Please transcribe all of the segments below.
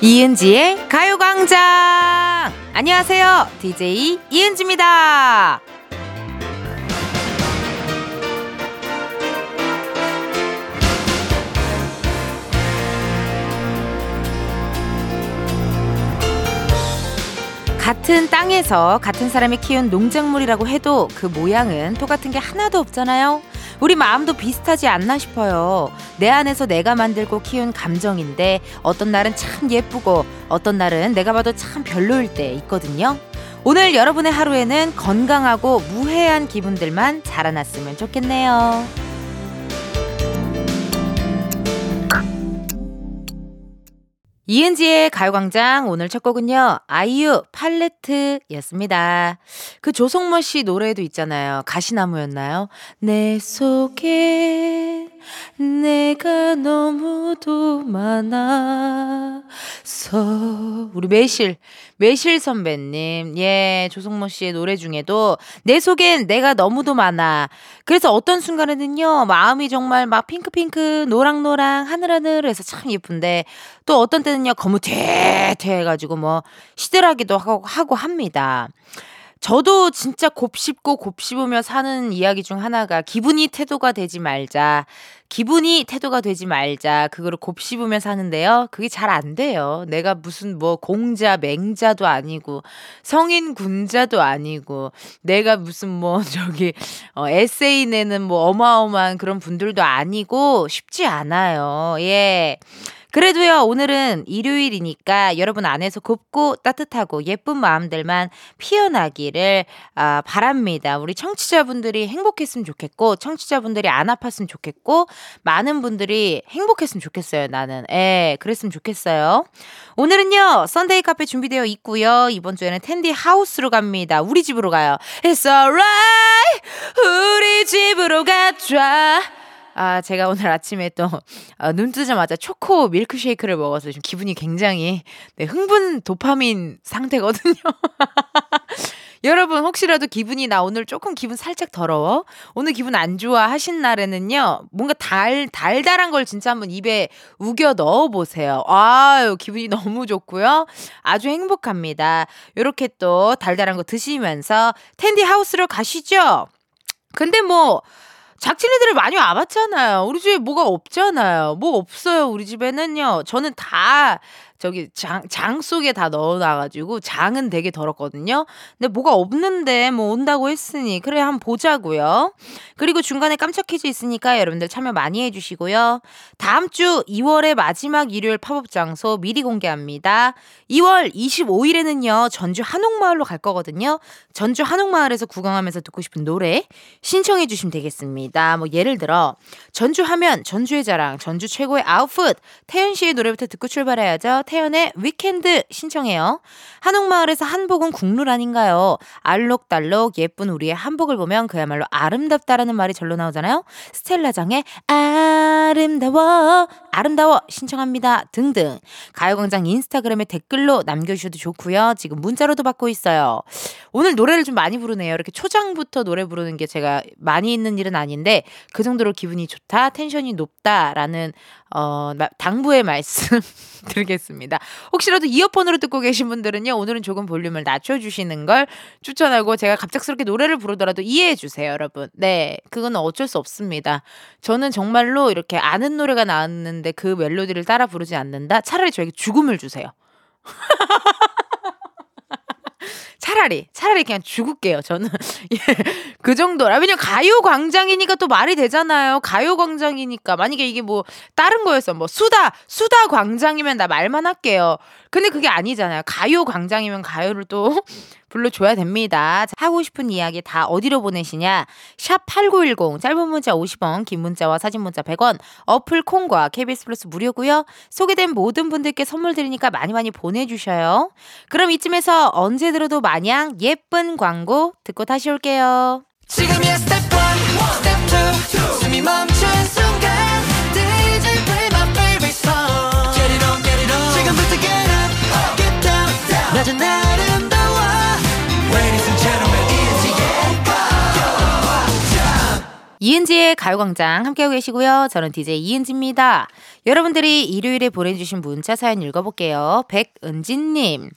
이은지의 가요광장! 안녕하세요. DJ 이은지입니다. 같은 땅에서 같은 사람이 키운 농작물이라고 해도 그 모양은 똑같은 게 하나도 없잖아요. 우리 마음도 비슷하지 않나 싶어요. 내 안에서 내가 만들고 키운 감정인데 어떤 날은 참 예쁘고 어떤 날은 내가 봐도 참 별로일 때 있거든요. 오늘 여러분의 하루에는 건강하고 무해한 기분들만 자라났으면 좋겠네요. 이은지의 가요광장 오늘 첫 곡은요 아이유 팔레트였습니다. 그 조성모 씨 노래도 있잖아요. 가시나무였나요? 내 속에 내가 너무도 많아서 우리 매실 매실 선배님 예 조성모 씨의 노래 중에도 내 속엔 내가 너무도 많아 그래서 어떤 순간에는요 마음이 정말 막 핑크핑크 노랑노랑 하늘하늘해서 참 예쁜데 또 어떤 때는요 거무퇴퇴 해가지고 뭐 시들하기도 하고 하고 합니다. 저도 진짜 곱씹고 곱씹으며 사는 이야기 중 하나가 기분이 태도가 되지 말자. 기분이 태도가 되지 말자. 그거를 곱씹으며 사는데요. 그게 잘 안 돼요. 내가 무슨 뭐 공자, 맹자도 아니고 성인 군자도 아니고 내가 무슨 뭐 저기 어 에세이 내는 뭐 어마어마한 그런 분들도 아니고 쉽지 않아요. 예. 그래도요, 오늘은 일요일이니까 여러분 안에서 곱고 따뜻하고 예쁜 마음들만 피어나기를 아, 바랍니다. 우리 청취자분들이 행복했으면 좋겠고, 청취자분들이 안 아팠으면 좋겠고, 많은 분들이 행복했으면 좋겠어요, 나는. 예, 그랬으면 좋겠어요. 오늘은요, Sunday 카페 준비되어 있고요. 이번 주에는 텐디 house로 갑니다. 우리 집으로 가요. It's alright! 우리 집으로 가자. 아, 제가 오늘 아침에 또, 어, 눈 뜨자마자 초코 밀크쉐이크를 먹어서 지금 기분이 굉장히, 네, 흥분 도파민 상태거든요. 여러분, 혹시라도 기분이 나 오늘 조금 기분 살짝 더러워? 오늘 기분 안 좋아 하신 날에는요, 뭔가 달, 달달한 걸 진짜 한번 입에 우겨 넣어 보세요. 아유, 기분이 너무 좋고요. 아주 행복합니다. 요렇게 또 달달한 거 드시면서 텐디 하우스로 가시죠. 근데 뭐, 작친이들을 많이 와봤잖아요. 우리 집에 뭐가 없잖아요. 뭐 없어요. 우리 집에는요. 저는 다 저기 장, 장 속에 다 넣어놔가지고 장은 되게 더럽거든요. 근데 뭐가 없는데 뭐 온다고 했으니 그래 한번 보자고요. 그리고 중간에 깜짝 퀴즈 있으니까 여러분들 참여 많이 해주시고요. 다음 주 2월의 마지막 일요일 팝업 장소 미리 공개합니다. 2월 25일에는요 전주 한옥마을로 갈 거거든요. 전주 한옥마을에서 구경하면서 듣고 싶은 노래 신청해 주시면 되겠습니다. 뭐 예를 들어 전주 하면 전주의 자랑, 전주 최고의 아웃풋 태연 씨의 노래부터 듣고 출발해야죠. 태연의 위켄드 신청해요. 한옥마을에서 한복은 국룰 아닌가요? 알록달록 예쁜 우리의 한복을 보면 그야말로 아름답다라는 말이 절로 나오잖아요. 스텔라장의 아름다워 아름다워 신청합니다 등등 가요광장 인스타그램에 댓글로 남겨주셔도 좋고요. 지금 문자로도 받고 있어요. 오늘 노래를 좀 많이 부르네요. 이렇게 초장부터 노래 부르는 게 제가 많이 있는 일은 아닌데 그 정도로 기분이 좋다, 텐션이 높다라는 어, 당부의 말씀 드리겠습니다. 혹시라도 이어폰으로 듣고 계신 분들은요, 오늘은 조금 볼륨을 낮춰주시는 걸 추천하고 제가 갑작스럽게 노래를 부르더라도 이해해 주세요, 여러분. 네, 그건 어쩔 수 없습니다. 저는 정말로 이렇게 아는 노래가 나왔는데 그 멜로디를 따라 부르지 않는다? 차라리 저에게 죽음을 주세요. 차라리 차라리 그냥 죽을게요 저는. 예, 그 정도라 왜냐면 가요 광장이니까 또 말이 되잖아요. 가요 광장이니까. 만약에 이게 뭐 다른 거였어. 뭐 수다 수다 광장이면 나 말만 할게요. 근데 그게 아니잖아요. 가요 광장이면 가요를 또 불러줘야 됩니다. 하고 싶은 이야기 다 어디로 보내시냐? 샵 8910 짧은 문자 50원 긴 문자와 사진 문자 100원 어플 콩과 KBS 플러스 무료고요. 소개된 모든 분들께 선물 드리니까 많이 많이 보내주셔요. 그럼 이쯤에서 언제 들어도 마냥 예쁜 광고 듣고 다시 올게요. 지금이야 스텝 1, 스텝 2, 숨이 멈춘 순간 지금부터 get up, get down 낮은 나름 이은지의 가요광장 함께하고 계시고요. 저는 DJ 이은지입니다. 여러분들이 일요일에 보내주신 문자 사연 읽어볼게요. 백은진님.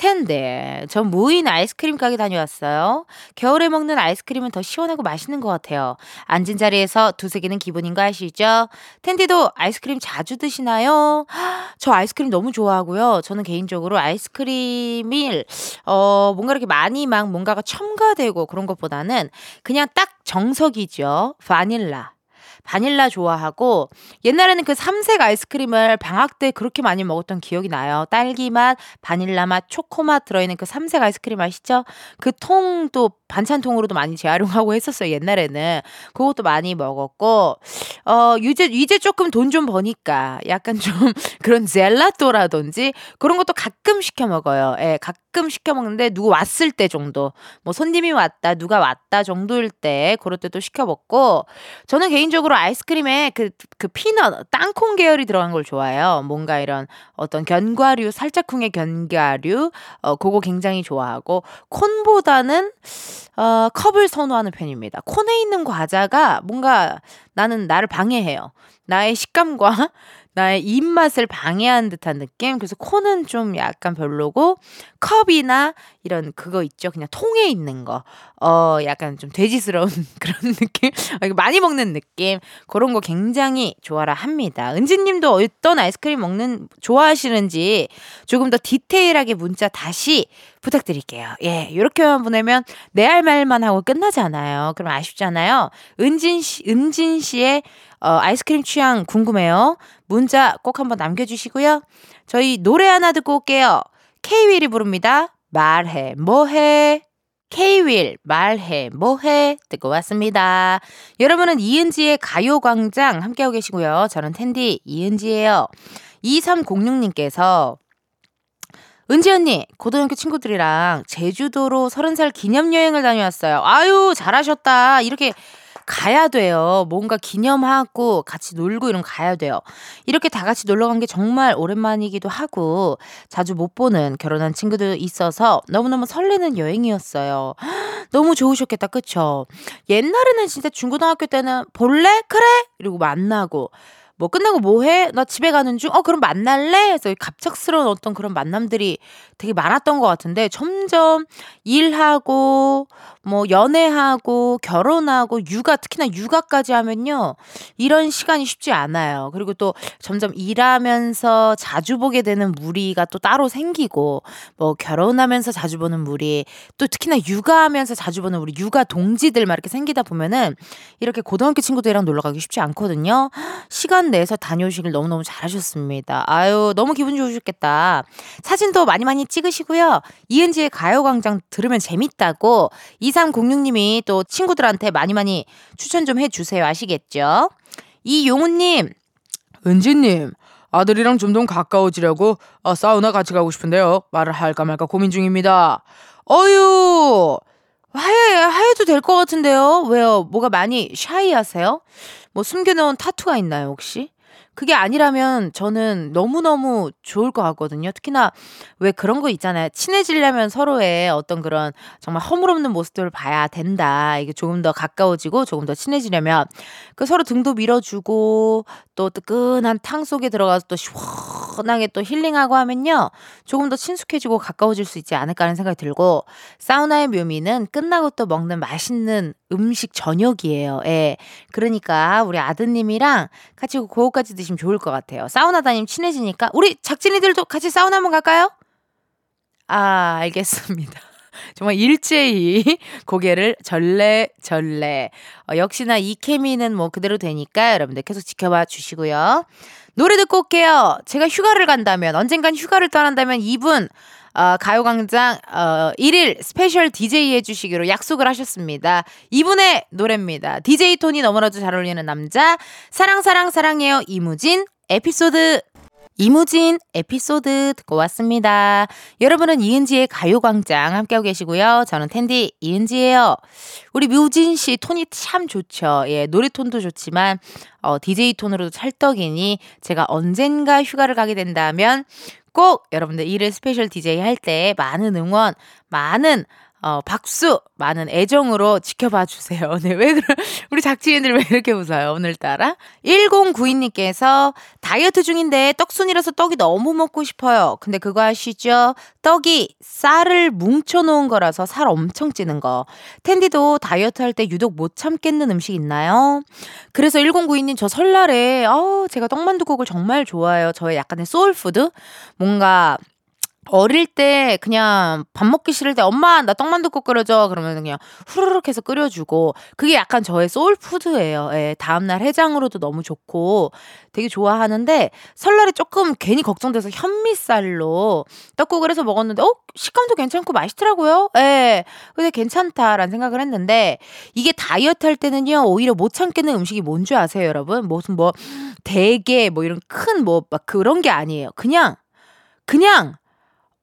텐데 전 무인 아이스크림 가게 다녀왔어요. 겨울에 먹는 아이스크림은 더 시원하고 맛있는 것 같아요. 앉은 자리에서 두세 개는 기본인 거 아시죠? 텐디도 아이스크림 자주 드시나요? 저 아이스크림 너무 좋아하고요. 저는 개인적으로 아이스크림을 어 뭔가 이렇게 많이 막 뭔가가 첨가되고 그런 것보다는 그냥 딱 정석이죠. 바닐라. 바닐라 좋아하고 옛날에는 그 삼색 아이스크림을 방학 때 그렇게 많이 먹었던 기억이 나요. 딸기 맛, 바닐라 맛, 초코 맛 들어있는 그 삼색 아이스크림 아시죠? 그 통도 반찬통으로도 많이 재활용하고 했었어요. 옛날에는 그것도 많이 먹었고 어 이제 이제 조금 돈 좀 버니까 약간 좀 그런 젤라또라든지 그런 것도 가끔 시켜 먹어요. 예, 가끔 시켜 먹는데 누구 왔을 때 정도 뭐 손님이 왔다 누가 왔다 정도일 때 그럴 때 또 시켜 먹고 저는 개인적으로 아이스크림에 그, 그 피넛, 땅콩 계열이 들어간 걸 좋아해요. 뭔가 이런 어떤 견과류, 살짝쿵의 견과류, 어, 그거 굉장히 좋아하고, 콘보다는, 어, 컵을 선호하는 편입니다. 콘에 있는 과자가 뭔가 나는 나를 방해해요. 나의 식감과 나의 입맛을 방해한 듯한 느낌. 그래서 콘은 좀 약간 별로고 컵이나 이런 그거 있죠. 그냥 통에 있는 거. 어, 약간 좀 돼지스러운 그런 느낌. 어, 많이 먹는 느낌. 그런 거 굉장히 좋아라 합니다. 은지 님도 어떤 아이스크림 먹는 좋아하시는지 조금 더 디테일하게 문자 다시 부탁드릴게요. 예, 이렇게만 보내면 내 할 말만 하고 끝나잖아요. 그럼 아쉽잖아요. 은진 씨, 은진 씨의 어, 아이스크림 취향 궁금해요. 문자 꼭 한번 남겨주시고요. 저희 노래 하나 듣고 올게요. 케이윌이 부릅니다. 말해, 뭐해? 케이윌, 말해, 뭐해? 듣고 왔습니다. 여러분은 이은지의 가요광장 함께하고 계시고요. 저는 텐디 이은지예요. 2306님께서 은지 언니, 고등학교 친구들이랑 제주도로 30살 기념 여행을 다녀왔어요. 아유, 잘하셨다. 이렇게 가야 돼요. 뭔가 기념하고 같이 놀고 이런 거 가야 돼요. 이렇게 다 같이 놀러 간 게 정말 오랜만이기도 하고 자주 못 보는 결혼한 친구도 있어서 너무너무 설레는 여행이었어요. 너무 좋으셨겠다. 그쵸? 옛날에는 진짜 중고등학교 때는 볼래? 그래? 이러고 만나고 뭐 끝나고 뭐 해? 나 집에 가는 중? 어, 그럼 만날래? 해서 갑작스러운 어떤 그런 만남들이 되게 많았던 것 같은데 점점 일하고 뭐 연애하고 결혼하고 육아 특히나 육아까지 하면요 이런 시간이 쉽지 않아요. 그리고 또 점점 일하면서 자주 보게 되는 무리가 또 따로 생기고 뭐 결혼하면서 자주 보는 무리 또 특히나 육아하면서 자주 보는 우리 육아 동지들 막 이렇게 생기다 보면은 이렇게 고등학교 친구들이랑 놀러 가기 쉽지 않거든요. 시간 내서 다녀오시길 너무너무 잘하셨습니다. 아유 너무 기분 좋으셨겠다. 사진도 많이 많이 찍으시고요. 이은지의 가요광장 들으면 재밌다고 2306님이 또 친구들한테 많이 많이 추천 좀 해주세요. 아시겠죠? 이용우님, 은지님, 아들이랑 좀 더 가까워지려고 아, 사우나 같이 가고 싶은데요. 말을 할까 말까 고민 중입니다. 어유 해, 해도 될 것 같은데요? 왜요? 뭐가 많이 샤이하세요? 뭐 숨겨놓은 타투가 있나요, 혹시? 그게 아니라면 저는 너무너무 좋을 것 같거든요. 특히나 왜 그런 거 있잖아요. 친해지려면 서로의 어떤 그런 정말 허물없는 모습들을 봐야 된다. 이게 조금 더 가까워지고 조금 더 친해지려면 그 서로 등도 밀어주고 또 뜨끈한 탕 속에 들어가서 또 시원 하게 또 힐링하고 하면요. 조금 더 친숙해지고 가까워질 수 있지 않을까 하는 생각이 들고 사우나의 묘미는 끝나고 또 먹는 맛있는 음식 저녁이에요. 예. 그러니까 우리 아드님이랑 같이 그거까지 드시면 좋을 것 같아요. 사우나 다니면 친해지니까 우리 작진이들도 같이 사우나 한번 갈까요? 아, 알겠습니다. 정말 일제히 고개를 절레 절레. 어, 역시나 이 케미는 뭐 그대로 되니까 여러분들 계속 지켜봐 주시고요. 노래 듣고 올게요. 제가 휴가를 간다면, 언젠간 휴가를 떠난다면 이분, 어, 가요광장 어, 1일 special DJ 해주시기로 약속을 하셨습니다. 이분의 노래입니다. DJ 톤이 너무나도 잘 어울리는 남자 사랑 사랑 사랑해요 이무진 에피소드 이무진 에피소드 듣고 왔습니다. 여러분은 이은지의 가요광장 함께하고 계시고요. 저는 텐디 이은지예요. 우리 무진 씨 톤이 참 좋죠. 예, 노래 톤도 좋지만 어, DJ 톤으로도 찰떡이니 제가 언젠가 휴가를 가게 된다면 꼭 여러분들 일일 special DJ 할 때 많은 응원, 많은 어, 박수! 많은 애정으로 지켜봐 주세요. 네, 왜 그래? 우리 작지인들 왜 이렇게 웃어요, 오늘따라? 1092님께서 다이어트 중인데 떡순이라서 떡이 너무 먹고 싶어요. 근데 그거 아시죠? 떡이 쌀을 뭉쳐놓은 거라서 살 엄청 찌는 거. 텐디도 다이어트 할 때 유독 못 참겠는 음식 있나요? 그래서 1092님 저 설날에, 어, 제가 떡만두국을 정말 좋아해요. 저의 약간의 soul food? 뭔가 어릴 때 그냥 밥 먹기 싫을 때 엄마 나 떡만둣국 끓여줘 그러면 그냥 후루룩 해서 끓여주고 그게 약간 저의 soul food예요. 예, 다음날 해장으로도 너무 좋고 되게 좋아하는데 설날에 조금 괜히 걱정돼서 현미쌀로 떡국을 해서 먹었는데 어 식감도 괜찮고 맛있더라고요. 예, 근데 괜찮다라는 생각을 했는데 이게 다이어트 할 때는요 오히려 못 참겠는 음식이 뭔지 아세요 여러분? 무슨 뭐 대게 뭐 이런 큰뭐막 그런 게 아니에요. 그냥 그냥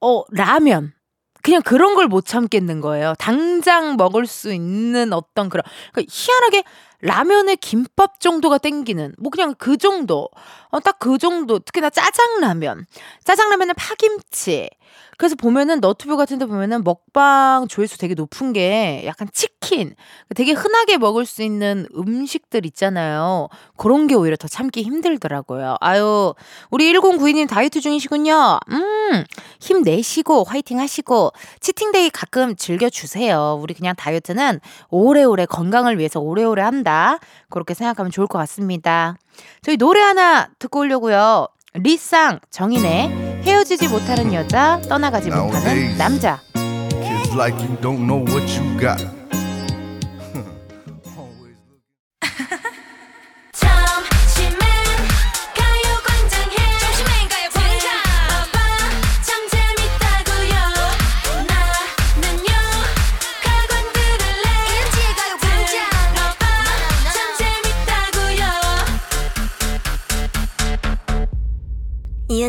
어, 라면. 그냥 그런 걸 못 참겠는 거예요. 당장 먹을 수 있는 어떤 그런, 그러니까 희한하게 라면에 김밥 정도가 땡기는, 뭐 그냥 그 정도. 어, 딱 그 정도. 특히나 짜장라면. 짜장라면은 파김치. 그래서 보면은 너튜브 같은 데 보면은 먹방 조회수 되게 높은 게 약간 치킨 되게 흔하게 먹을 수 있는 음식들 있잖아요. 그런 게 오히려 더 참기 힘들더라고요. 아유, 우리 1092님 다이어트 중이시군요. 음, 힘내시고 화이팅 하시고 치팅데이 가끔 즐겨주세요. 우리 그냥 다이어트는 오래오래 건강을 위해서 오래오래 한다. 그렇게 생각하면 좋을 것 같습니다. 저희 노래 하나 듣고 오려고요. 리쌍 정인의 헤어지지 못하는 여자, 떠나가지 못하는 남자.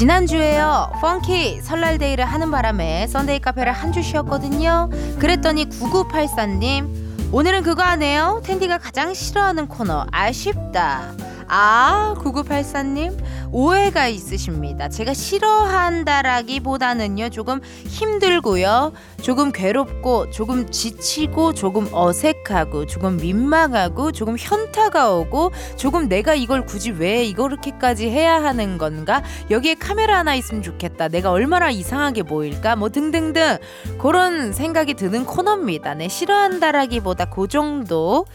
지난주에요. funky 설날 day를 하는 바람에 Sunday 카페를 한 주 쉬었거든요. 그랬더니 9984님 오늘은 그거 하네요. 텐디가 가장 싫어하는 코너 아쉽다. 아, 9984님, 오해가 있으십니다. 제가 싫어한다라기보다는요, 조금 힘들고요, 조금 괴롭고, 조금 지치고, 조금 어색하고, 조금 민망하고, 조금 현타가 오고, 조금 내가 이걸 굳이 왜 이렇게까지 해야 하는 건가? 여기에 카메라 하나 있으면 좋겠다. 내가 얼마나 이상하게 보일까? 뭐 등등등. 그런 생각이 드는 코너입니다. 네, 싫어한다라기보다 그 정도.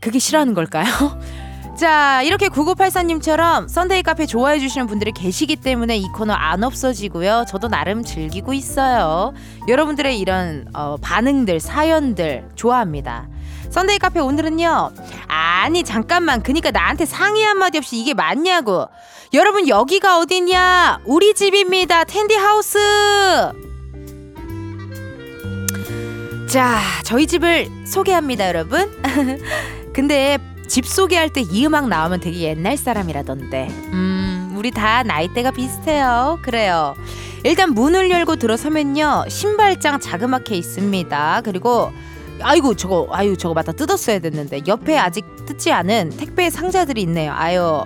그게 싫어하는 걸까요? 자, 이렇게 9984님처럼 Sunday 카페 좋아해 주시는 분들이 계시기 때문에 이 코너 안 없어지고요. 저도 나름 즐기고 있어요. 여러분들의 이런 어, 반응들, 사연들 좋아합니다. Sunday 카페 오늘은요. 아니, 잠깐만. 그니까 나한테 상의 한마디 없이 이게 맞냐고. 여러분, 여기가 어디냐? 우리 집입니다. 텐디 하우스. 자, 저희 집을 소개합니다, 여러분. 근데 집 소개할 때 이 음악 나오면 되게 옛날 사람이라던데. 음, 우리 다 나이대가 비슷해요. 그래요. 일단 문을 열고 들어서면요. 신발장 자그맣게 있습니다. 그리고 아이고 저거 아유 저거 맞다 뜯었어야 됐는데 옆에 아직 뜯지 않은 택배 상자들이 있네요. 아유.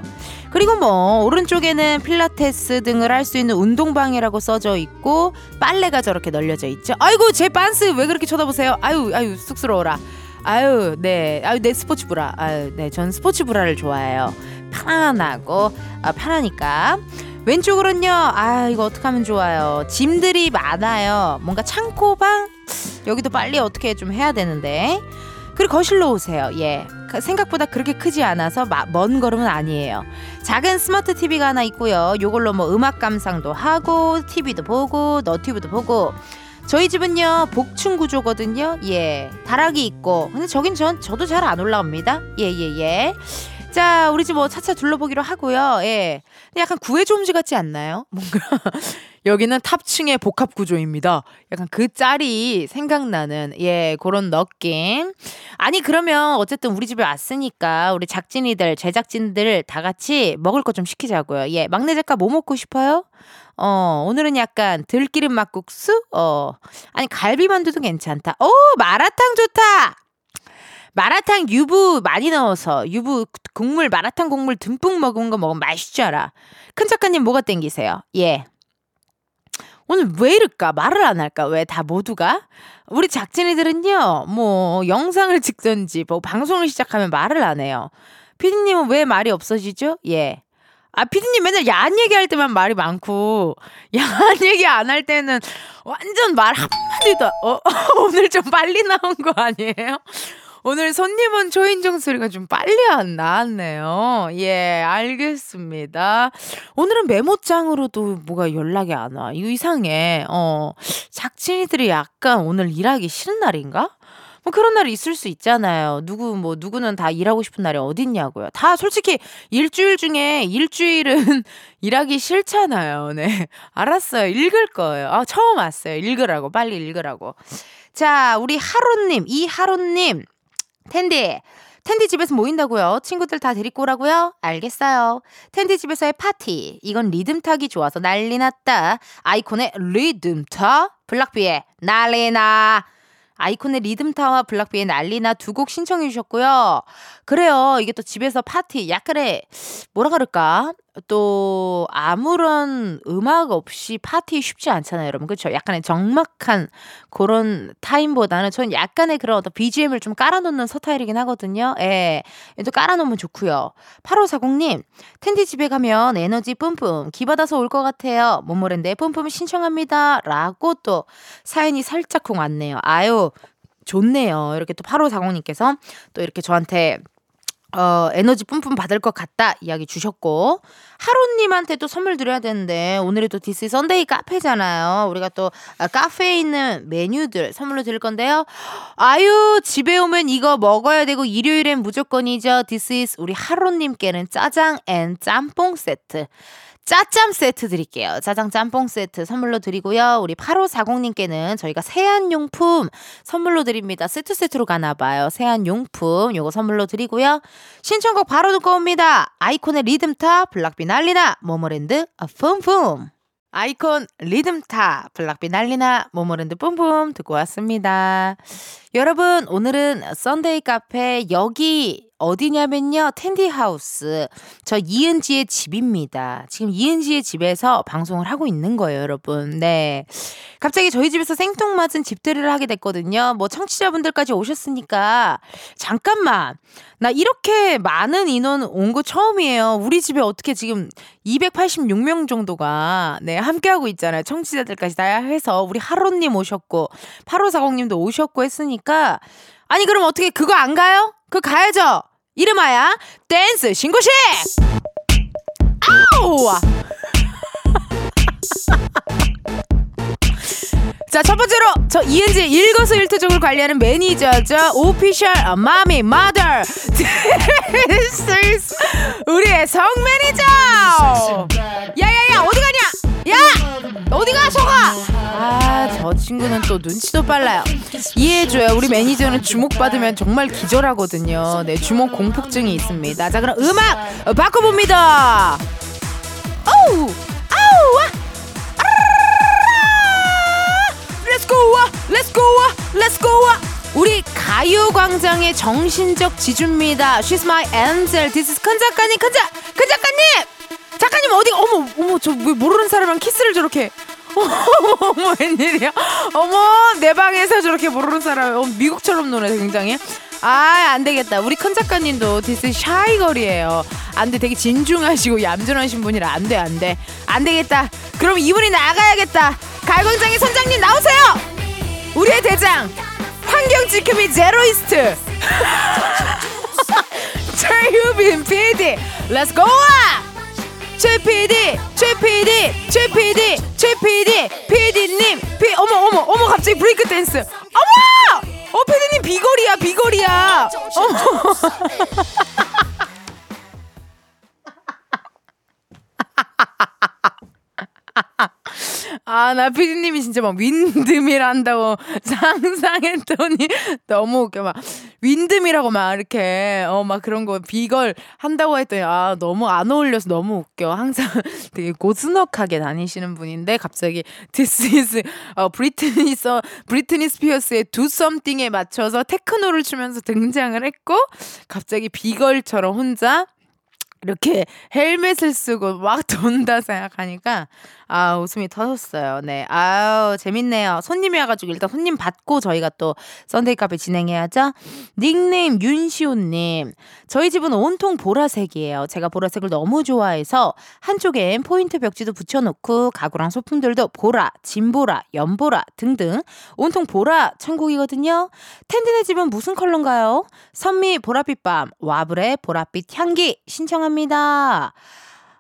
그리고 뭐 오른쪽에는 필라테스 등을 할 수 있는 운동방이라고 써져 있고 빨래가 저렇게 널려져 있죠. 아이고 제 반스 왜 그렇게 쳐다보세요? 아유 아유 쑥스러워라. 아유, 네. 아유, 내 스포츠 브라. 아유, 네. 전 스포츠 브라를 좋아해요. 편안하고, 아, 편하니까. 왼쪽으로는요, 아, 이거 어떡하면 좋아요. 짐들이 많아요. 뭔가 창고방? 여기도 빨리 어떻게 좀 해야 되는데. 그리고 거실로 오세요. 예. 그 생각보다 그렇게 크지 않아서 먼 걸음은 아니에요. 작은 스마트 TV가 하나 있고요. 요걸로 뭐 음악 감상도 하고, TV도 보고, 너튜브도 보고, 저희 집은요 복층 구조거든요. 예, 다락이 있고 근데 저긴 전 저도 잘 안 올라갑니다. 예 예 예. 자, 우리 집 뭐 차차 둘러보기로 하고요. 예. 약간 구해좀지 같지 않나요? 뭔가 여기는 탑층의 복합 구조입니다. 약간 그 짤이 생각나는 예 그런 느낌. 아니 그러면 어쨌든 우리 집에 왔으니까 우리 작진이들 제작진들 다 같이 먹을 거좀 시키자고요. 예 막내 작가 뭐 먹고 싶어요? 어, 오늘은 약간 들기름 막국수? 어, 아니, 갈비만두도 괜찮다. 오, 마라탕 좋다! 마라탕 유부 많이 넣어서 유부 국물 마라탕 국물 듬뿍 먹은 거 먹으면 맛있지 않아. 큰 작가님 뭐가 땡기세요? 예. 오늘 왜 이럴까? 말을 안 할까? 왜 다 모두가? 우리 작진이들은요, 뭐, 영상을 찍든지, 뭐, 방송을 시작하면 말을 안 해요. 피디님은 왜 말이 없어지죠? 예. 아, 피디님 맨날 야한 얘기 할 때만 말이 많고, 야한 얘기 안 할 때는 완전 말 한마디도, 어, 오늘 좀 빨리 나온 거 아니에요? 오늘 손님은 초인종 소리가 좀 빨리 안 나왔네요. 예, 알겠습니다. 오늘은 메모장으로도 뭐가 연락이 안 와. 이거 이상해. 어, 작친이들이 약간 오늘 일하기 싫은 날인가? 뭐 그런 날이 있을 수 있잖아요. 누구 뭐 누구는 다 일하고 싶은 날이 어딨냐고요. 다 솔직히 일주일 중에 일주일은 일하기 싫잖아요. 네. 알았어요. 읽을 거예요. 아, 처음 왔어요. 읽으라고. 빨리 읽으라고. 자, 우리 하루 님, 이하루 님. 텐디, 텐디 집에서 모인다고요? 친구들 다 데리고 오라고요? 알겠어요. 텐디 집에서의 파티. 이건 리듬 타기 좋아서 난리 났다. 아이콘의 리듬 타? 블락비의 난리 나. 아이콘의 리듬타와 블락비의 난리나 두 곡 신청해 주셨고요. 그래요. 이게 또 집에서 파티 약간의 뭐라 그럴까? 또 아무런 음악 없이 파티 쉽지 않잖아요, 여러분. 그렇죠? 약간의 적막한 그런 타임보다는 저는 약간의 그런 어떤 BGM을 좀 깔아놓는 스타일이긴 하거든요. 예. 또 깔아놓으면 좋고요. 8540님, 텐디 집에 가면 에너지 뿜뿜 기받아서 올 것 같아요. 모모랜드의 뿜뿜 신청합니다. 라고 또 사연이 살짝쿵 왔네요. 아유, 좋네요. 이렇게 또 8540님께서 또 이렇게 저한테 어, 에너지 뿜뿜 받을 것 같다 이야기 주셨고 하루님한테 또 선물 드려야 되는데 오늘이 또 This 선데이 카페잖아요. 우리가 또 아, 카페에 있는 메뉴들 선물로 드릴 건데요. 아유 집에 오면 이거 먹어야 되고 일요일엔 무조건이죠. This 우리 하루님께는 짜장 and 짬뽕 세트 짜짬 세트 드릴게요. 짜장 짬뽕 세트 선물로 드리고요. 우리 8540님께는 저희가 세안용품 선물로 드립니다. 세트 세트로 가나봐요. 세안용품 요거 선물로 드리고요. 신청곡 바로 듣고 옵니다. 아이콘의 리듬타 블락비 난리나 모모랜드 뿜뿜 아이콘 리듬타 블락비 난리나 모모랜드 뿜뿜 듣고 왔습니다. 여러분 오늘은 썬데이 카페 여기 어디냐면요. 텐디하우스. 저 이은지의 집입니다. 지금 이은지의 집에서 방송을 하고 있는 거예요, 여러분. 네. 갑자기 저희 집에서 생뚱맞은 집들이를 하게 됐거든요. 뭐 청취자분들까지 오셨으니까 잠깐만. 나 이렇게 많은 인원 온 거 처음이에요. 우리 집에 어떻게 지금 286명 정도가 네, 함께 하고 있잖아요. 청취자들까지 다 해서 우리 하로 님 오셨고 8540님도 오셨고 했으니까 아니 그럼 어떻게 그거 안 가요? 그거 가야죠. 이름하야 댄스 신고식! 아우! 자, 첫 번째로 저 이은지 일거수일투족을 관리하는 매니저죠. 오피셜 마미 마더 우리의 성 매니저. 야야야 어디 가냐? 야 어디가 속아? 아저 친구는 또 눈치도 빨라요. 이해해줘요. 우리 매니저는 주목받으면 정말 기절하거든요. 네 주목 공포증이 있습니다. 자 그럼 음악 바꿔봅니다. 오우 아우 Let's go Let's go Let's go 우리 가요광장의 정신적 지주입니다. She's my angel. This is 큰 작가님, 큰 작, 큰 작가님! 작가님 어디, 어머, 어머, 저 왜 모르는 사람이랑 키스를 저렇게. 어머, 웬일이야? 어머, 내 방에서 저렇게 모르는 사람, 어, 미국처럼 노네, 굉장히. 아, 안 되겠다. 우리 큰 작가님도 This shy girl이에요. 안 돼, 되게 진중하시고 얌전하신 분이라 안 돼, 안 돼. 안 되겠다. 그럼 이분이 나가야겠다. 가요광장의 선장님 나오세요. 우리의 대장 환경 지킴이 zero waste 최유빈 PD Let's go 최 PD, 최 PD, 최 PD, 최 PD, PD님, 피 어머 어머 어머 갑자기 브레이크 댄스. 어머! 어 PD님 B-girl이야 B-girl이야. 어머. 아, 나 피디님이 진짜 막 windmill 한다고 상상했더니 너무 웃겨. 막 windmill하고 막 이렇게, 어, 막 그런 거 B-girl 한다고 했더니 아, 너무 안 어울려서 너무 웃겨. 항상 되게 고즈넉하게 다니시는 분인데 갑자기 This is, 어, 브리트니, 서, 브리트니 스피어스의 Do Something에 맞춰서 테크노를 추면서 등장을 했고 갑자기 B-girl처럼 혼자 이렇게 헬멧을 쓰고 막 돈다 생각하니까 아, 웃음이 터졌어요. 네. 아우, 재밌네요. 손님이 와가지고 일단 손님 받고 저희가 또 썬데이 카페 진행해야죠. 닉네임 윤시호님. 저희 집은 온통 보라색이에요. 제가 보라색을 너무 좋아해서 한쪽엔 포인트 벽지도 붙여놓고 가구랑 소품들도 보라, 진보라, 연보라 등등 온통 보라 천국이거든요. 텐디네 집은 무슨 컬러인가요? 선미 보랏빛 밤, 와블의 보랏빛 향기 신청합니다.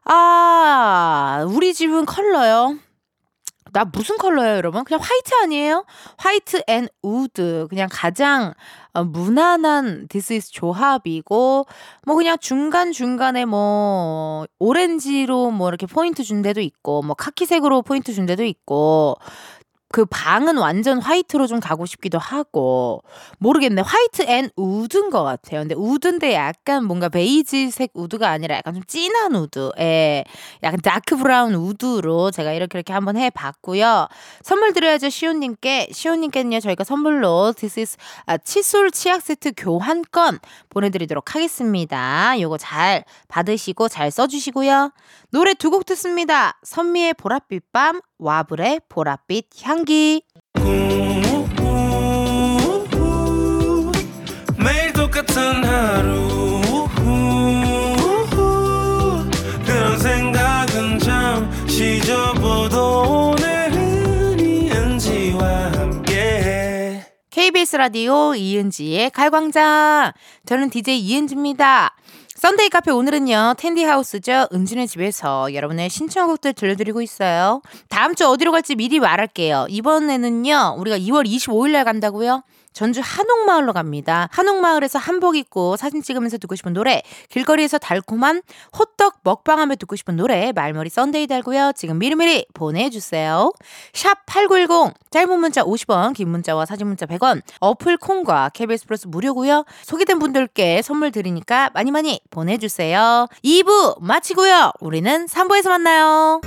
아, 우리 집은 컬러요. 나 무슨 컬러예요, 여러분? 그냥 white 아니에요? White and wood. 그냥 가장 어, 무난한 this is 조합이고, 뭐 그냥 중간 중간에 뭐, 오렌지로 뭐 이렇게 포인트 준 데도 있고, 뭐 카키색으로 포인트 준 데도 있고, 그 방은 완전 white로 좀 가고 싶기도 하고 모르겠네 white and wood인 것 같아요. 근데 wood인데 약간 뭔가 베이지색 wood가 아니라 약간 좀 진한 wood, 예, 약간 dark brown wood로 제가 이렇게 이렇게 한번 해봤고요. 선물 드려야죠 시온님께 시온님께는요 저희가 선물로 This is 아, 칫솔 치약 세트 교환권 보내드리도록 하겠습니다. 요거 잘 받으시고 잘 써주시고요. 노래 두 곡 듣습니다. 선미의 보랏빛 밤 와블의 보랏빛 향기. 매일 똑같은 하루 그런 생각은 잠시 접어도 오늘은 이은지와 함께 KBS 라디오 이은지의 가요광장. 저는 DJ 이은지입니다. 썬데이 카페 오늘은요 텐디하우스죠? 은지네 집에서 여러분의 신청곡들 들려드리고 있어요. 다음 주 어디로 갈지 미리 말할게요. 이번에는요 우리가 2월 25일 날 간다고요 전주 한옥마을로 갑니다. 한옥마을에서 한복 입고 사진 찍으면서 듣고 싶은 노래, 길거리에서 달콤한 호떡 먹방하며 듣고 싶은 노래, 말머리 Sunday 달고요. 지금 미리미리 보내주세요. 샵 8910, 짧은 문자 50원, 긴 문자와 사진 문자 100원, 어플 콩과 KBS 플러스 무료고요. 소개된 분들께 선물 드리니까 많이 많이 보내주세요. 2부 마치고요. 우리는 3부에서 만나요.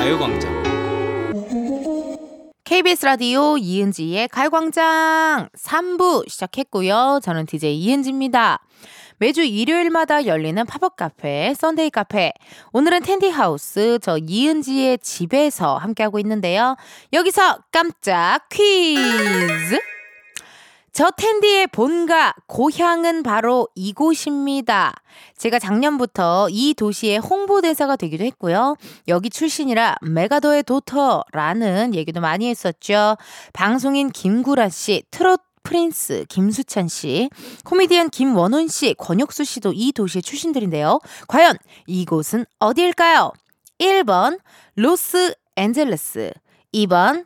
가요광장 KBS 라디오 이은지의 가요광장 3부 시작했고요. 저는 DJ 이은지입니다. 매주 일요일마다 열리는 팝업 카페, Sunday 카페. 오늘은 텐디 하우스, 저 이은지의 집에서 함께하고 있는데요. 여기서 깜짝 퀴즈! 저 텐디의 본가, 고향은 바로 이곳입니다. 제가 작년부터 이 도시의 홍보대사가 되기도 했고요. 여기 출신이라 메가더의 daughter라는 얘기도 많이 했었죠. 방송인 김구라 씨, 트롯 prince 김수찬 씨, 코미디언 김원훈 씨, 권혁수 씨도 이 도시의 출신들인데요. 과연 이곳은 어디일까요? 1번 로스앤젤레스, 2번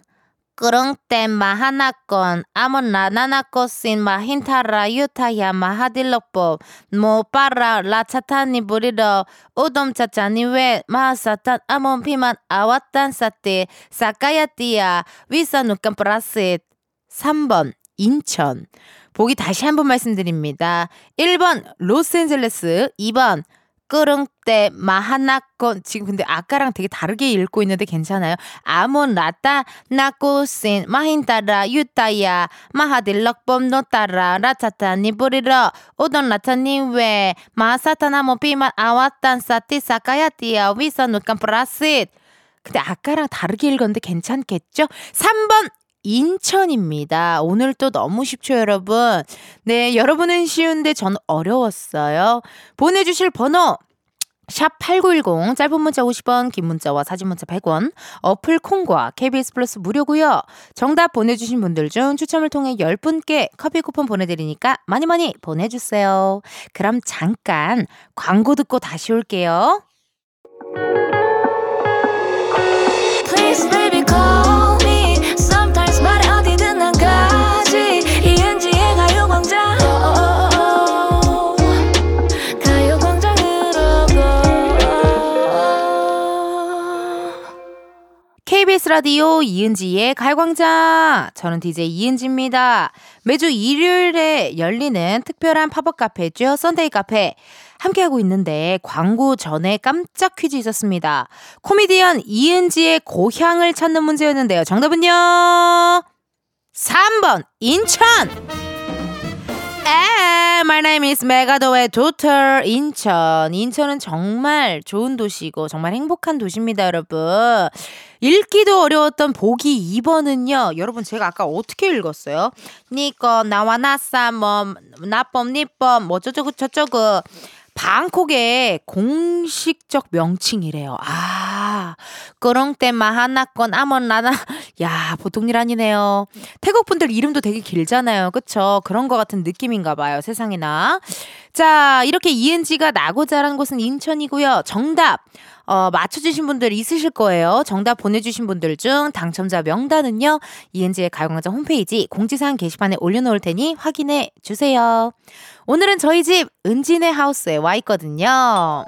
끄렁때 마하나건 아몬 나나나코신 마힌타라 유타야 마하딜로법 모빠라 라차타니 부리러 우dom차차니 왜 마하사탄 아몬 피만 아왔단 사띠 사까야띠야 위사누깐 프라sit 3번 인천 보기 다시 한번 말씀드립니다. 1번 로스앤젤레스 2번 끄릉때 마하나건 지금 근데 아까랑 되게 다르게 읽고 있는데 괜찮아요. 아몬 라따 나코신 마힌따라 유타야 마하딜럭범 노따라 라차타니 부리러 오던 라차니 왜 마사타나모 피만 아왔단 사티 사카야티야 위서 누깐 프라sit 근데 아까랑 다르게 읽었는데 괜찮겠죠? 3번 인천입니다. 오늘 또 너무 쉽죠, 여러분? 네, 여러분은 쉬운데 전 어려웠어요. 보내주실 번호 샵 8910 짧은 문자 50원 긴 문자와 사진 문자 100원 어플 콩과 KBS 플러스 무료고요. 정답 보내주신 분들 중 추첨을 통해 10분께 커피 쿠폰 보내드리니까 많이 많이 보내주세요. 그럼 잠깐 광고 듣고 다시 올게요. Please baby 라디오 이은지의 가요광장. 저는 DJ 이은지입니다. 매주 일요일에 열리는 특별한 팝업 카페죠. Sunday 카페. 함께하고 있는데 광고 전에 깜짝 퀴즈 있었습니다. 코미디언 이은지의 고향을 찾는 문제였는데요. 정답은요? 3번 인천! 에, my name is 메가더의 daughter 인천. 인천은 정말 좋은 도시고 정말 행복한 도시입니다, 여러분. 읽기도 어려웠던 보기 2번은요. 여러분 제가 아까 어떻게 읽었어요? 니꺼 나와 나싸 뭐 나범 니범 뭐 저쩌고 저쩌고 방콕의 공식적 명칭이래요. 아, 끄렁때마 하나건 아몬 나나. 야, 보통 일 아니네요. 태국 분들 이름도 되게 길잖아요. 그쵸? 그런 것 같은 느낌인가 봐요. 세상에나. 자, 이렇게 이은지가 나고 자란 곳은 인천이고요. 정답. 어, 맞춰주신 분들 있으실 거예요. 정답 보내주신 분들 중 당첨자 명단은요, 이은지의 가요광장 홈페이지 공지사항 게시판에 올려놓을 테니 확인해 주세요. 오늘은 저희 집 은진의 하우스에 와 있거든요.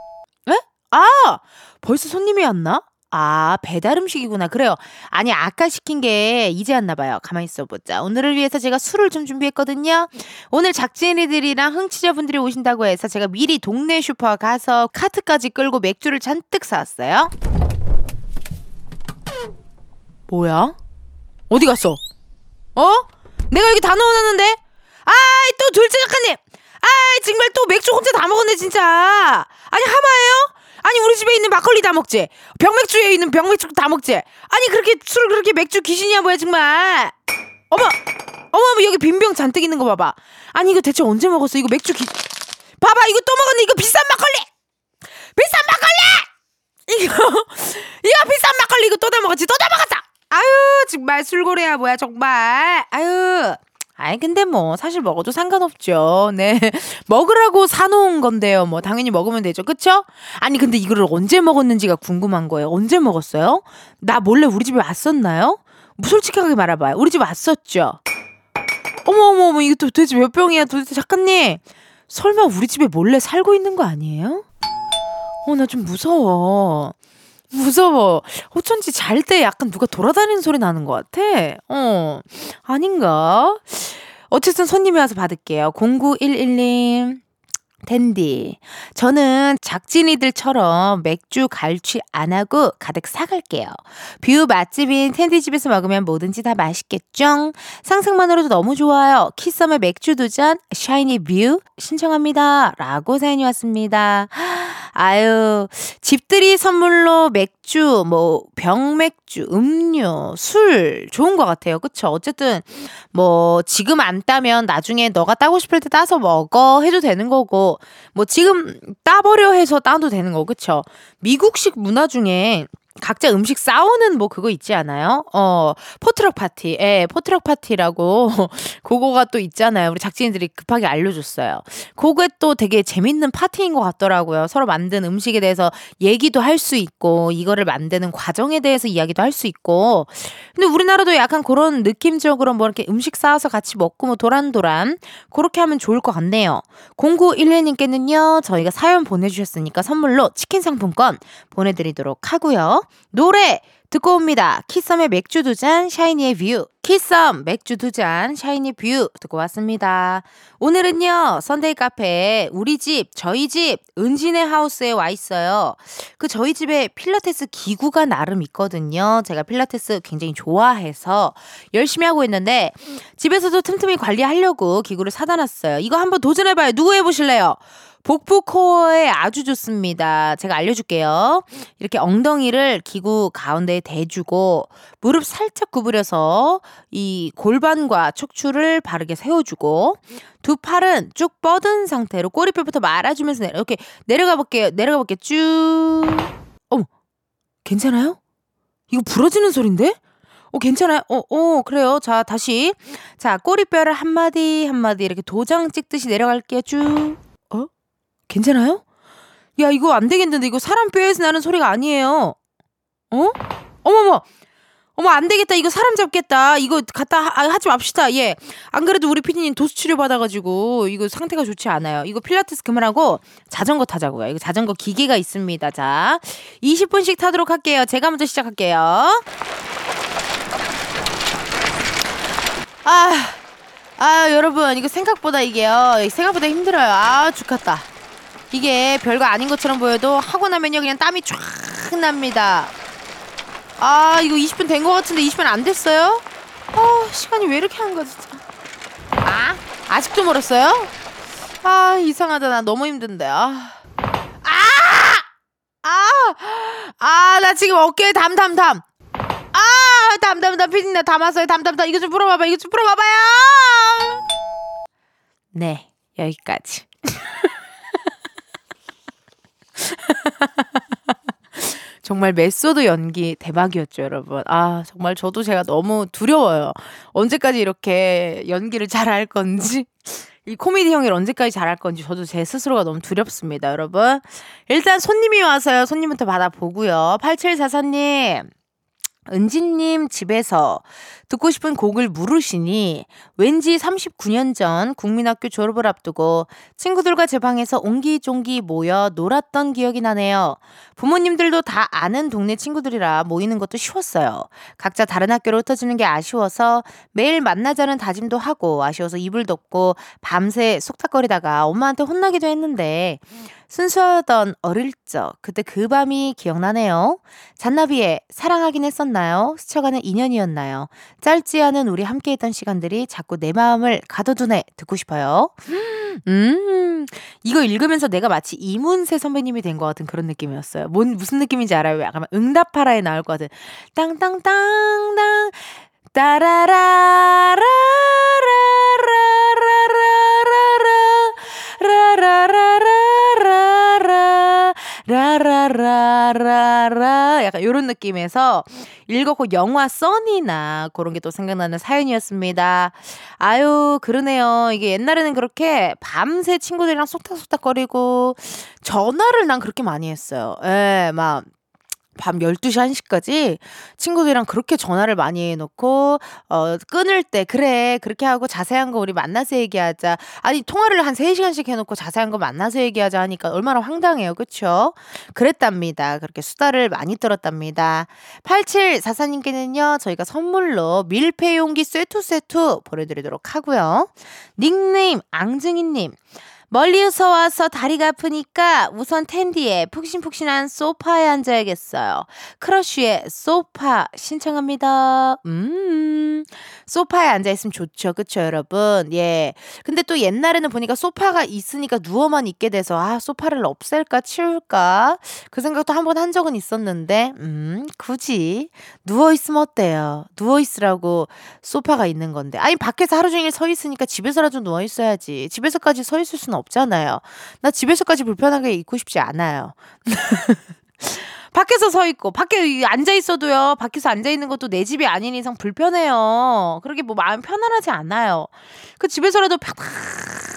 에? 아! 벌써 손님이 왔나? 아, 배달 음식이구나. 그래요. 아니, 아까 시킨 게 이제 왔나 봐요. 가만히 있어 보자. 오늘을 위해서 제가 술을 좀 준비했거든요. 오늘 작진이들이랑 흥취자분들이 오신다고 해서 제가 미리 동네 슈퍼 가서 카트까지 끌고 맥주를 잔뜩 사왔어요. 뭐야? 어디 갔어? 어? 내가 여기 다 넣어놨는데? 아이, 또 둘째 작가님! 아이, 정말 또 맥주 혼자 다 먹었네, 진짜! 아니, 하마예요? 아니, 우리 집에 있는 막걸리 다 먹지? 병맥주에 있는 병맥주 다 먹지? 아니, 그렇게 술 그렇게 맥주 귀신이야, 뭐야, 정말! 어머! 어머, 어머, 여기 빈병 잔뜩 있는 거 봐봐. 아니, 이거 대체 언제 먹었어? 이거 맥주 귀. 봐봐, 이거 또 먹었네. 이거 비싼 막걸리! 비싼 막걸리! 이거, 이거 비싼 막걸리 이거 또 다 먹었지? 또 다 먹었어! 아유, 정말 술고래야, 뭐야, 정말. 아유. 아이, 근데 뭐, 사실 먹어도 상관없죠. 네. 먹으라고 사놓은 건데요. 뭐, 당연히 먹으면 되죠. 그쵸? 아니, 근데 이거를 언제 먹었는지가 궁금한 거예요. 언제 먹었어요? 나 몰래 우리 집에 왔었나요? 뭐 솔직하게 말해봐요. 우리 집 왔었죠? 어머, 어머, 어머, 이거 도대체 몇 병이야? 도대체 작가님. 설마 우리 집에 몰래 살고 있는 거 아니에요? 어, 나 좀 무서워. 무서워. 어쩐지 잘 때 약간 누가 돌아다니는 소리 나는 것 같아. 어, 아닌가? 어쨌든 손님이 와서 받을게요. 0911님. 댄디. 저는 작진이들처럼 맥주 갈취 안 하고 가득 사갈게요. view 맛집인 텐디 집에서 먹으면 뭐든지 다 맛있겠죠? 상상만으로도 너무 좋아요. 키썸의 맥주 두 잔, 샤이니 View 신청합니다. 라고 사연이 왔습니다. 아유, 집들이 선물로 맥주, 뭐, 병맥주, 음료, 술, 좋은 것 같아요. 그쵸? 어쨌든, 뭐, 지금 안 따면 나중에 너가 따고 싶을 때 따서 먹어 해도 되는 거고, 뭐, 지금 따버려 해서 따도 되는 거, 그쵸? 미국식 문화 중에 각자 음식 싸오는 뭐 그거 있지 않아요? 어, potluck 파티. 예, potluck 파티라고 그거가 또 있잖아요. 우리 작진이들이 급하게 알려줬어요. 그게 또 되게 재밌는 파티인 것 같더라고요. 서로 만든 음식에 대해서 얘기도 할 수 있고, 이거를 만드는 과정에 대해서 이야기도 할 수 있고. 근데 우리나라도 약간 그런 느낌적으로 뭐 이렇게 음식 싸와서 같이 먹고 뭐 도란도란 그렇게 하면 좋을 것 같네요. 0911님께는요, 저희가 사연 보내주셨으니까 선물로 치킨 상품권 보내드리도록 하고요. 노래 듣고 옵니다. 키썸의 맥주 두 잔, 샤이니의 View. 키썸 맥주 두 잔, 샤이니 View 듣고 왔습니다. 오늘은요, Sunday 카페에 우리 집, 저희 집, 은지네 하우스에 와 있어요. 그 저희 집에 필라테스 기구가 나름 있거든요. 제가 필라테스 굉장히 좋아해서 열심히 하고 있는데, 집에서도 틈틈이 관리하려고 기구를 사다 놨어요. 이거 한번 도전해봐요. 누구 해보실래요? 복부 코어에 아주 좋습니다. 제가 알려줄게요. 이렇게 엉덩이를 기구 가운데에 대주고 무릎 살짝 구부려서 이 골반과 척추를 바르게 세워주고 두 팔은 쭉 뻗은 상태로 꼬리뼈부터 말아주면서 내려, 이렇게 내려가 볼게요. 내려가 볼게요. 쭉. 어머, 괜찮아요? 이거 부러지는 소린데? 어, 괜찮아요? 어, 어, 그래요. 자, 다시. 자, 꼬리뼈를 한마디, 한마디 이렇게 도장 찍듯이 내려갈게요. 쭉. 어? 괜찮아요? 야, 이거 안 되겠는데. 이거 사람 뼈에서 나는 소리가 아니에요. 어? 어머머! 어머, 안 되겠다. 이거 사람 잡겠다. 이거 갖다 하, 아, 하지 맙시다. 예. 안 그래도 우리 피디님 도수 치료 받아가지고 이거 상태가 좋지 않아요. 이거 필라테스 그만하고 자전거 타자고요. 이거 자전거 기계가 있습니다. 자, 20분씩 타도록 할게요. 제가 먼저 시작할게요. 아, 아, 여러분, 이거 생각보다 이게요. 생각보다 힘들어요. 아, 죽겠다. 이게 별거 아닌 것처럼 보여도 하고 나면요, 그냥 땀이 쫙 납니다. 아, 이거 20분 된 것 같은데 20분 안 됐어요? 어, 시간이 왜 이렇게 한 진짜. 아, 아직도 멀었어요? 아, 이상하다. 나 너무 힘든데. 아. 아! 아! 아, 나 지금 어깨에 담, 담, 담. 아, 담, 담, 담. 피디님, 나 담았어요. 담, 담, 담. 이거 좀 풀어봐봐. 이거 좀 풀어봐봐요. 네, 여기까지. 정말 메소드 연기 대박이었죠, 여러분. 아, 정말 저도 제가 너무 두려워요. 언제까지 이렇게 연기를 잘할 건지. 이 코미디 형이 언제까지 잘할 건지 저도 제 스스로가 너무 두렵습니다, 여러분. 일단 손님이 와서요. 손님부터 받아보고요. 8744님. 은지님 집에서 듣고 싶은 곡을 물으시니 왠지 39년 전 국민학교 졸업을 앞두고 친구들과 제 방에서 옹기종기 모여 놀았던 기억이 나네요. 부모님들도 다 아는 동네 친구들이라 모이는 것도 쉬웠어요. 각자 다른 학교로 흩어지는 게 아쉬워서 매일 만나자는 다짐도 하고 아쉬워서 이불 덮고 밤새 속닥거리다가 엄마한테 혼나기도 했는데 순수하던 어릴 적 그때 그 밤이 기억나네요. 잔나비의 사랑하긴 했었나요? 스쳐가는 인연이었나요? 짧지 않은 우리 함께 했던 시간들이 자꾸 내 마음을 가둬두네 듣고 싶어요. 음, 이거 읽으면서 내가 마치 이문세 선배님이 된 것 같은 그런 느낌이었어요. 뭔 무슨 느낌인지 알아요? 약간 응답하라에 나올 것 같은 땅땅땅땅 따라라라라라라 라라라라라 약간 요런 느낌에서 읽었고 영화 써니나 그런 게 또 생각나는 사연이었습니다. 아유 그러네요. 이게 옛날에는 그렇게 밤새 친구들이랑 속닥속닥거리고 전화를 난 그렇게 많이 했어요. 예, 막 밤 12시, 1시까지 친구들이랑 그렇게 전화를 많이 해놓고, 어, 끊을 때, 그래, 그렇게 하고 자세한 거 우리 만나서 얘기하자. 아니, 통화를 한 3시간씩 해놓고 자세한 거 만나서 얘기하자 하니까 얼마나 황당해요. 그쵸? 그랬답니다. 그렇게 수다를 많이 떨었답니다. 8744님께는요, 저희가 선물로 밀폐 용기 쇠투 쇠투 보내드리도록 하고요. 닉네임, 앙증이님. 멀리서 와서 다리가 아프니까 우선 텐디에 푹신푹신한 소파에 앉아야겠어요. 크러쉬의 소파 신청합니다. 음, 소파에 앉아있으면 좋죠. 그쵸, 여러분? 예. 근데 또 옛날에는 보니까 소파가 있으니까 누워만 있게 돼서, 아, 소파를 없앨까, 치울까? 그 생각도 한 번한 적은 있었는데, 음, 굳이. 누워있으면 어때요? 누워있으라고 소파가 있는 건데. 아니, 밖에서 하루 종일 서 있으니까 집에서라도 누워있어야지. 집에서까지 서 있을 수는 없잖아요. 나 집에서까지 불편하게 있고 싶지 않아요. 밖에서 서 있고 밖에 앉아 있어도요. 밖에서 앉아 있는 것도 내 집이 아닌 이상 불편해요. 그렇게 뭐 마음 편안하지 않아요. 그 집에서라도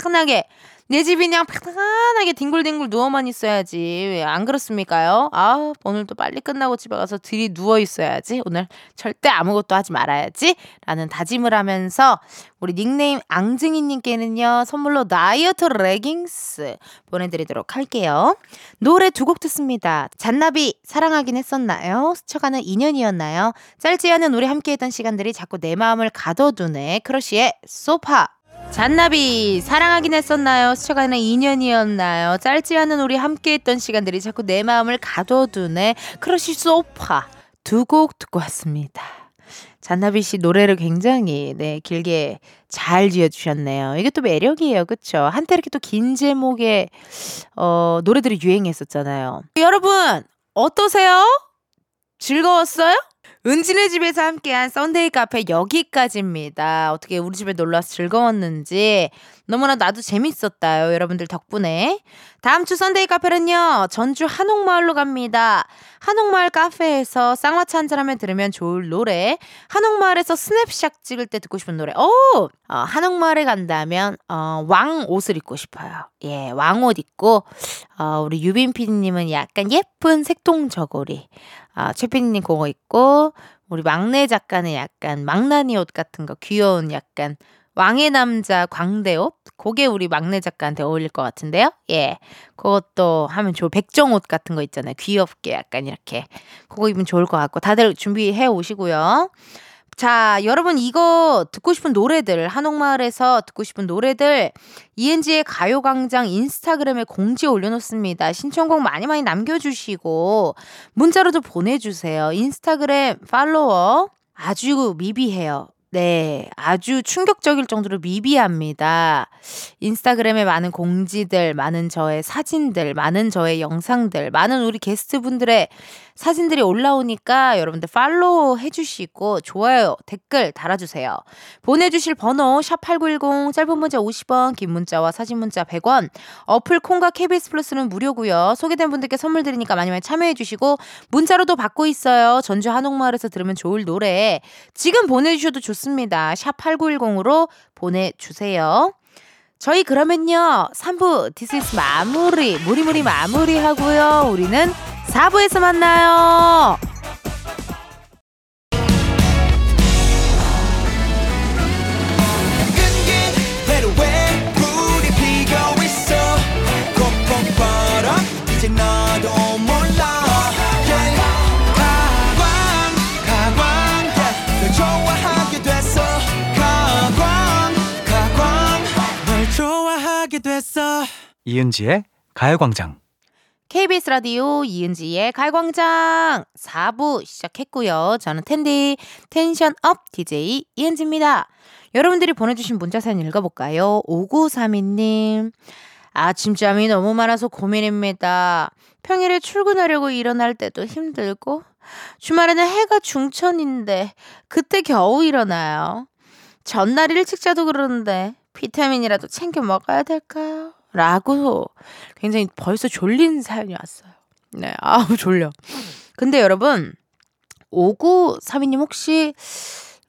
편안하게 내 집이 그냥 편안하게 뒹굴뒹굴 누워만 있어야지. 왜 안 그렇습니까요? 아, 오늘도 빨리 끝나고 집에 가서 드러누워 있어야지. 오늘 절대 아무것도 하지 말아야지. 라는 다짐을 하면서 우리 닉네임 앙증이님께는요, 선물로 다이어트 레깅스 보내드리도록 할게요. 노래 두 곡 듣습니다. 잔나비, 사랑하긴 했었나요? 스쳐가는 인연이었나요? 짧지 않은 우리 함께했던 시간들이 자꾸 내 마음을 가둬두네. 크러쉬의 소파. 잔나비 사랑하긴 했었나요? 스쳐가는 인연이었나요? 짧지 않은 우리 함께했던 시간들이 자꾸 내 마음을 가둬두네. 크러쉬 소파 두 곡 듣고 왔습니다. 잔나비 씨 노래를 굉장히 네 길게 잘 지어주셨네요. 이게 또 매력이에요, 그쵸? 한때 이렇게 또 긴 제목의 어 노래들이 유행했었잖아요. 여러분 어떠세요? 즐거웠어요? 은지네 집에서 함께한 Sunday 카페 여기까지입니다. 어떻게 우리 집에 놀러와서 즐거웠는지 너무나 나도 재밌었다요. 여러분들 덕분에. 다음 주 Sunday 카페는요. 전주 한옥마을로 갑니다. 한옥마을 카페에서 쌍화차 한잔 하면 들으면 좋을 노래. 한옥마을에서 스냅샷 찍을 때 듣고 싶은 노래. 오! 어, 한옥마을에 간다면 어, 왕 옷을 입고 싶어요. 예, 왕옷 입고 어, 우리 유빈 PD님은 약간 예쁜 색동 저고리. 아, 최 PD님 그거 입고 우리 막내 작가는 약간 망나니 옷 같은 거 귀여운 약간 왕의 남자 광대옷 그게 우리 막내 작가한테 어울릴 것 같은데요. 예, 그것도 하면 좋을 백정옷 같은 거 있잖아요. 귀엽게 약간 이렇게 그거 입으면 좋을 것 같고 다들 준비해 오시고요. 자, 여러분 이거 듣고 싶은 노래들 한옥마을에서 듣고 싶은 노래들 이은지의 가요광장 인스타그램에 공지 올려놓습니다. 신청곡 많이 많이 남겨주시고 문자로도 보내주세요. 인스타그램 팔로워 아주 미비해요. 네, 아주 충격적일 정도로 미비합니다. 인스타그램에 많은 공지들, 많은 저의 사진들, 많은 저의 영상들, 많은 우리 게스트분들의 사진들이 올라오니까 여러분들 팔로우 해주시고 좋아요, 댓글 달아주세요. 보내주실 번호 샵8910 짧은 문자 50원, 긴 문자와 사진 문자 100원, 어플 콩과 KBS 플러스는 무료고요. 소개된 분들께 선물 드리니까 많이 많이 참여해주시고 문자로도 받고 있어요. 전주 한옥마을에서 들으면 좋을 노래 지금 보내주셔도 좋습니다. 샵 8910으로 보내주세요. 저희 그러면요 3부 디스 이스 마무리 무리무리 마무리 하고요 우리는 4부에서 만나요 이은지의 가요광장. KBS 라디오 이은지의 가요광장 4부 시작했고요. 저는 텐디 tension up DJ 이은지입니다. 여러분들이 보내주신 문자 사연 읽어볼까요? 5932님 아침잠이 너무 많아서 고민입니다. 평일에 출근하려고 일어날 때도 힘들고 주말에는 해가 중천인데 그때 겨우 일어나요. 전날 일찍 자도 그러는데 비타민이라도 챙겨 먹어야 될까요? 라고 굉장히 벌써 졸린 사연이 왔어요. 네, 아우 졸려. 근데 여러분 5932님 혹시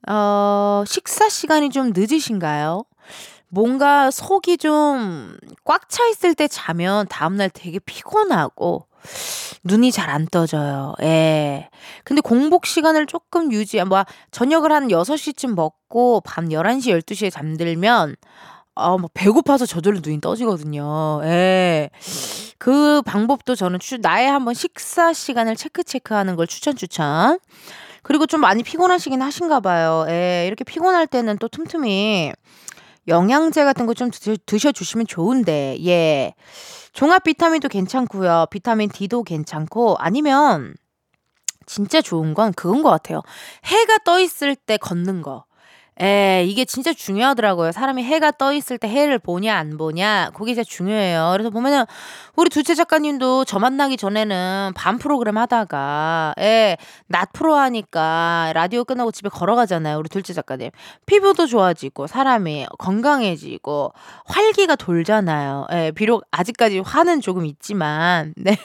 어, 식사 시간이 좀 늦으신가요? 뭔가 속이 좀 꽉 차 있을 때 자면 다음날 되게 피곤하고 눈이 잘 안 떠져요. 예. 근데 공복 시간을 조금 유지, 뭐, 저녁을 한 6시쯤 먹고 밤 11시, 12시에 잠들면, 어, 뭐, 배고파서 저절로 눈이 떠지거든요. 예. 그 방법도 저는 추, 나의 한번 식사 시간을 체크 체크하는 걸 추천 추천. 그리고 좀 많이 피곤하시긴 하신가 봐요. 예. 이렇게 피곤할 때는 또 틈틈이 영양제 같은 거 좀 드셔주시면 좋은데, 예. 종합 비타민도 괜찮고요. 비타민 D도 괜찮고, 아니면, 진짜 좋은 건 그건 것 같아요. 해가 떠 있을 때 걷는 거. 에, 이게 진짜 중요하더라고요. 사람이 해가 떠 있을 때 해를 보냐 안 보냐 그게 진짜 중요해요. 그래서 보면은 우리 두채 작가님도 저 만나기 전에는 밤 프로그램 하다가 에, 낮 프로 하니까 라디오 끝나고 집에 걸어가잖아요. 우리 둘째 작가님 피부도 좋아지고 사람이 건강해지고 활기가 돌잖아요. 에, 비록 아직까지 화는 조금 있지만 네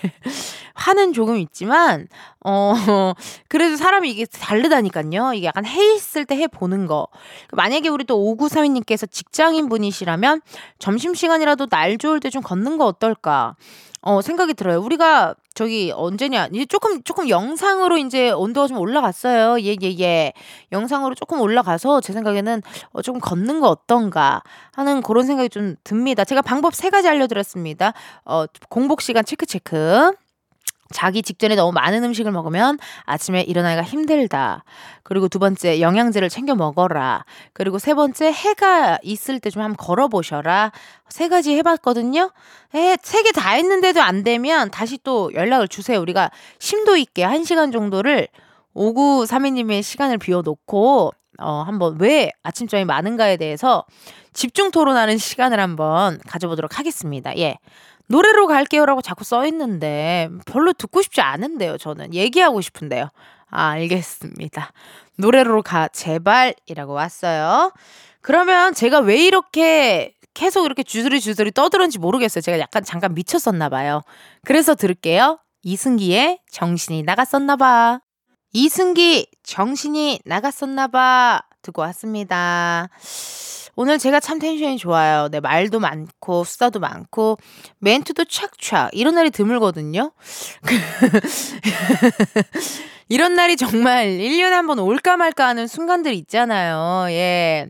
화는 조금 있지만 어 그래도 사람이 이게 다르다니까요. 이게 약간 해 있을 때 해 보는 거. 만약에 우리 또 5932님께서 직장인 분이시라면 점심 시간이라도 날 좋을 때 좀 걷는 거 어떨까? 어, 생각이 들어요. 우리가 저기 언제냐. 이제 조금, 조금 영상으로 이제 온도가 좀 올라갔어요. 예, 예, 예. 영상으로 조금 올라가서 제 생각에는 어, 조금 걷는 거 어떤가 하는 그런 생각이 좀 듭니다. 제가 방법 세 가지 알려드렸습니다. 어, 공복 시간 체크 체크. 자기 직전에 너무 많은 음식을 먹으면 아침에 일어나기가 힘들다. 그리고 두 번째, 영양제를 챙겨 먹어라. 그리고 세 번째, 해가 있을 때 좀 한번 걸어보셔라. 세 가지 해봤거든요. 에, 세 개 다 했는데도 안 되면 다시 또 연락을 주세요. 우리가 심도 있게 한 시간 정도를 5932님의 시간을 비워놓고, 어, 한번 왜 아침잠이 많은가에 대해서 집중 토론하는 시간을 한번 가져보도록 하겠습니다. 예. 노래로 갈게요라고 자꾸 써 있는데 별로 듣고 싶지 않은데요, 저는. 얘기하고 싶은데요. 아, 알겠습니다. 노래로 가, 제발이라고 왔어요. 그러면 제가 왜 이렇게 계속 이렇게 주저리 주저리 떠들었는지 모르겠어요. 제가 약간 잠깐 미쳤었나 봐요. 그래서 들을게요. 이승기의 정신이 나갔었나 봐. 이승기 정신이 나갔었나 봐. 듣고 왔습니다. 오늘 제가 참 텐션이 좋아요. 네, 말도 많고 수다도 많고 멘트도 촥촥 이런 날이 드물거든요. 이런 날이 정말 1년에 한 번 올까 말까 하는 순간들 있잖아요. 예.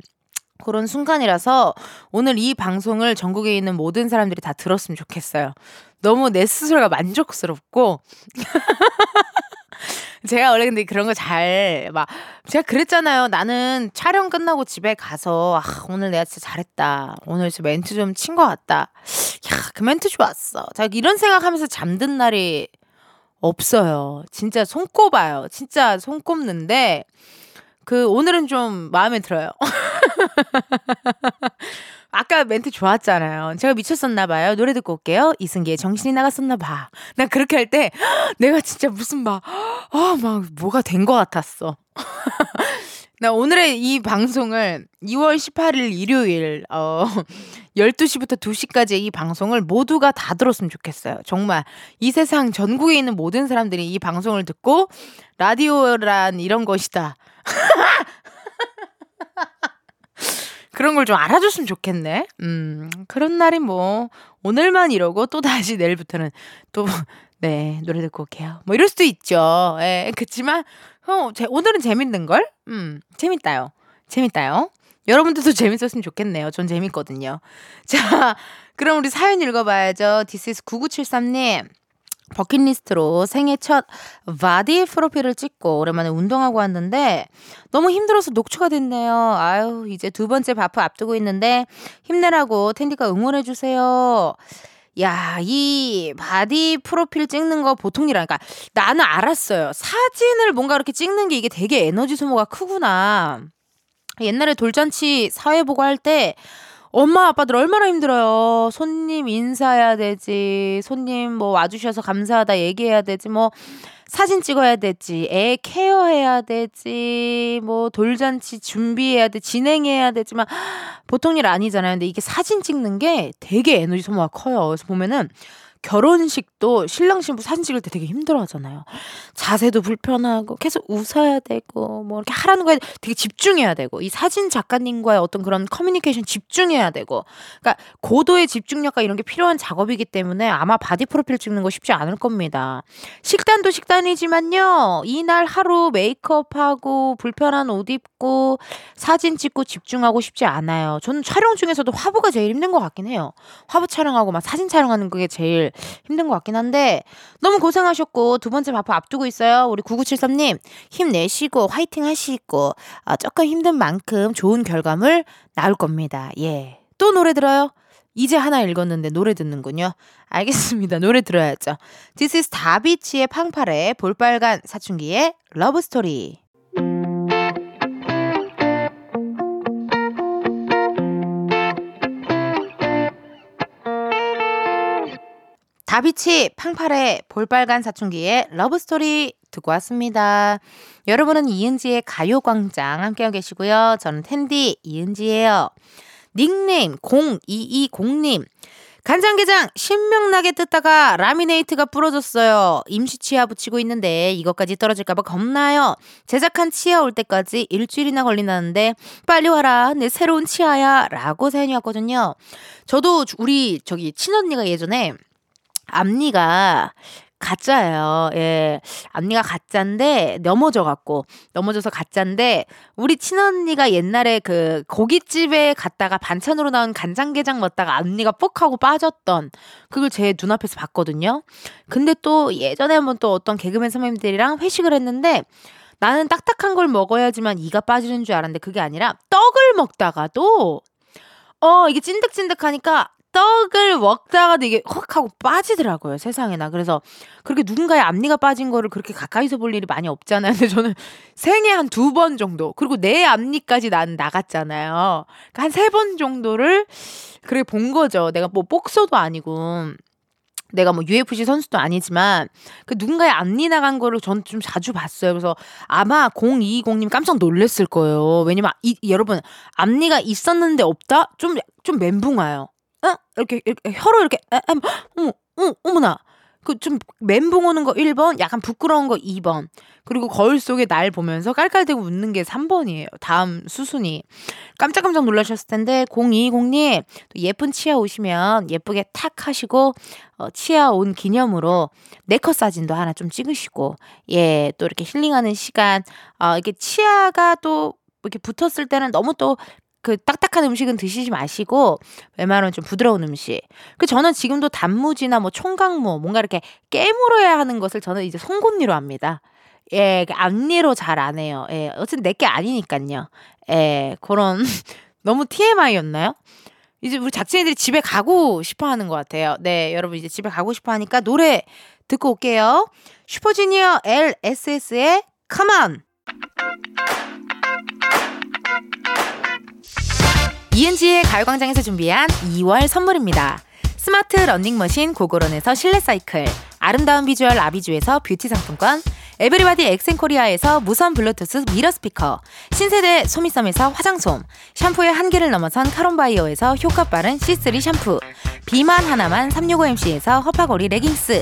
그런 순간이라서 오늘 이 방송을 전국에 있는 모든 사람들이 다 들었으면 좋겠어요. 너무 내 스스로가 만족스럽고 제가 원래 근데 그런 거 잘 막 제가 그랬잖아요. 나는 촬영 끝나고 집에 가서 아, 오늘 내가 진짜 잘했다. 오늘 진짜 멘트 좀 친 것 같다. 야, 그 멘트 좋았어. 제가 이런 생각하면서 잠든 날이 없어요. 진짜 손꼽아요. 진짜 손꼽는데 그 오늘은 좀 마음에 들어요. 아까 멘트 좋았잖아요. 제가 미쳤었나 봐요. 노래 듣고 올게요. 이승기의 정신이 나갔었나 봐. 나 그렇게 할 때 내가 진짜 무슨 막, 아, 막 뭐가 된 것 같았어. 나 오늘의 이 방송을 2월 18일 일요일, 어, 12시부터 2시까지 이 방송을 모두가 다 들었으면 좋겠어요. 정말 이 세상 전국에 있는 모든 사람들이 이 방송을 듣고 라디오란 이런 것이다. 그런 걸 좀 알아줬으면 좋겠네. 음, 그런 날이 뭐, 오늘만 이러고 또 다시 내일부터는 또, 네, 노래 듣고 올게요. 뭐 이럴 수도 있죠. 예, 그치만, 어, 제, 오늘은 재밌는걸? 음, 재밌다요. 재밌다요. 여러분들도 재밌었으면 좋겠네요. 전 재밌거든요. 자, 그럼 우리 사연 읽어봐야죠. This is 9973님. 버킷리스트로 생애 첫 body 프로필을 찍고 오랜만에 운동하고 왔는데 너무 힘들어서 녹초가 됐네요. 아유, 이제 두 번째 바프 앞두고 있는데 힘내라고 텐디가 응원해주세요. 야, 이 body 프로필 찍는 거 보통 일 아닌 거 나는 알았어요. 사진을 뭔가 이렇게 찍는 게 이게 되게 에너지 소모가 크구나. 옛날에 돌잔치 사회 보고 할 때 엄마 아빠들 얼마나 힘들어요. 손님 인사해야 되지. 손님 뭐 와주셔서 감사하다 얘기해야 되지. 뭐 사진 찍어야 되지. 애 케어해야 되지. 뭐 돌잔치 준비해야 돼. 진행해야 되지만 보통 일 아니잖아요. 근데 이게 사진 찍는 게 되게 에너지 소모가 커요. 그래서 보면은 결혼식도 신랑 신부 사진 찍을 때 되게 힘들어 하잖아요. 자세도 불편하고 계속 웃어야 되고 뭐 이렇게 하라는 거에 되게 집중해야 되고 이 사진 작가님과의 어떤 그런 커뮤니케이션 집중해야 되고 그러니까 고도의 집중력과 이런 게 필요한 작업이기 때문에 아마 body 프로필 찍는 거 쉽지 않을 겁니다. 식단도 식단이지만요. 이날 하루 메이크업하고 불편한 옷 입고 사진 찍고 집중하고 싶지 않아요. 저는 촬영 중에서도 화보가 제일 힘든 것 같긴 해요. 화보 촬영하고 막 사진 촬영하는 그게 제일 힘든 것 같긴 한데 너무 고생하셨고 두 번째 바프 앞두고 있어요. 우리 9973님 힘내시고 화이팅 하시고 아, 조금 힘든 만큼 좋은 결과물 나올 겁니다. 예. 또 노래 들어요? 이제 하나 읽었는데 노래 듣는군요. 알겠습니다. 노래 들어야죠. This is 다비치의 팡파레 볼빨간 사춘기의 러브스토리. 다비치 팡파레 볼빨간 사춘기의 Love Story 듣고 왔습니다. 여러분은 이은지의 가요광장 함께하고 계시고요. 저는 텐디 이은지예요. 닉네임 0220님. 간장게장 신명나게 뜯다가 라미네이트가 부러졌어요. 임시 치아 붙이고 있는데 이것까지 떨어질까봐 겁나요. 제작한 치아 올 때까지 일주일이나 걸린다는데 빨리 와라 내 새로운 치아야 라고 사연이 왔거든요. 저도 우리 저기 친언니가 예전에 앞니가 가짜예요. 예. 앞니가 가짜인데 넘어져 갖고 넘어져서 가짜인데 우리 친언니가 옛날에 그 고깃집에 갔다가 반찬으로 나온 간장게장 먹다가 앞니가 뻑 하고 빠졌던 그걸 제 눈앞에서 봤거든요. 근데 또 예전에 한번 또 어떤 개그맨 선배님들이랑 회식을 했는데 나는 딱딱한 걸 먹어야지만 이가 빠지는 줄 알았는데 그게 아니라 떡을 먹다가도 어 이게 찐득찐득하니까 떡을 먹다가도 이게 확 하고 빠지더라고요 세상에나 그래서 그렇게 누군가의 앞니가 빠진 거를 그렇게 가까이서 볼 일이 많이 없잖아요 근데 저는 생애 한 두 번 정도 그리고 내 앞니까지 난 나갔잖아요 그러니까 한 세 번 정도를 그렇게 본 거죠 내가 뭐 복서도 아니고 내가 뭐 UFC 선수도 아니지만 그 누군가의 앞니 나간 거를 전 좀 자주 봤어요. 그래서 아마 0220님 깜짝 놀랐을 거예요. 왜냐면 이, 여러분 앞니가 있었는데 없다? 좀좀 멘붕 와요. 어? 이렇게, 이렇게 혀로 이렇게 에, 에, 어머 어, 어머나 그 좀 멘붕 오는 거 1번, 약간 부끄러운 거 2번. 그리고 거울 속에 날 보면서 깔깔대고 웃는 게 3번이에요. 다음 수순이. 깜짝깜짝 놀라셨을 텐데 0220님 또 예쁜 치아 오시면 예쁘게 탁 하시고 어, 치아 온 기념으로 네컷 사진도 하나 좀 찍으시고 예, 또 이렇게 힐링하는 시간 어, 이렇게 치아가 또 이렇게 붙었을 때는 너무 또 그 딱딱한 음식은 드시지 마시고 웬만하면 좀 부드러운 음식. 그 저는 지금도 단무지나 뭐 총각무 뭔가 이렇게 깨물어야 하는 것을 저는 이제 송곳니로 합니다. 예, 그 앞니로 잘 안 해요. 예, 어쨌든 내게 아니니까요. 예, 그런 너무 TMI였나요? 이제 우리 작진이들이 집에 가고 싶어 하는 것 같아요. 네, 여러분 이제 집에 가고 싶어 하니까 노래 듣고 올게요. 슈퍼주니어 LSS의 Come On! 이은지의 가요광장에서 준비한 2월 선물입니다. 스마트 러닝머신 고고런에서 실내 사이클, 아름다운 비주얼 아비주에서 뷰티 상품권, 에브리바디 엑센코리아에서 무선 블루투스 mirror 스피커, 신세대 소미섬에서 화장솜, 샴푸의 한계를 넘어선 카론바이어에서 효과 빠른 C3 샴푸, 비만 하나만 365MC에서 허파고리 레깅스,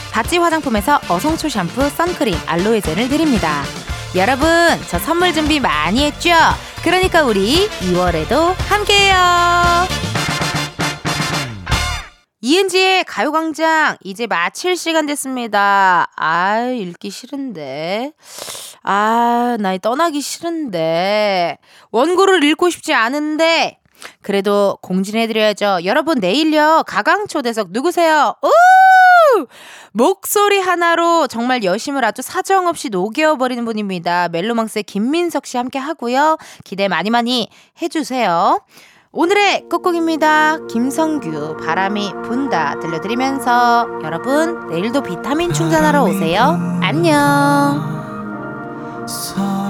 바찌 화장품에서 어송초 샴푸, 선크림, 알로에 젤을 드립니다. 여러분, 저 선물 준비 많이 했죠? 그러니까 우리 2월에도 함께해요. 이은지의 가요광장 이제 마칠 시간 됐습니다. 아 읽기 싫은데. 아, 나 떠나기 싫은데. 원고를 읽고 싶지 않은데. 그래도 공진해드려야죠. 여러분, 내일요. 가강초대석 누구세요? 우! 목소리 하나로 정말 여심을 아주 사정없이 녹여버리는 분입니다. 멜로망스의 김민석 씨 함께 하고요. 기대 많이 많이 해주세요. 오늘의 끝곡입니다. 김성규 바람이 분다 들려드리면서 여러분 내일도 비타민 충전하러 오세요. 안녕. 서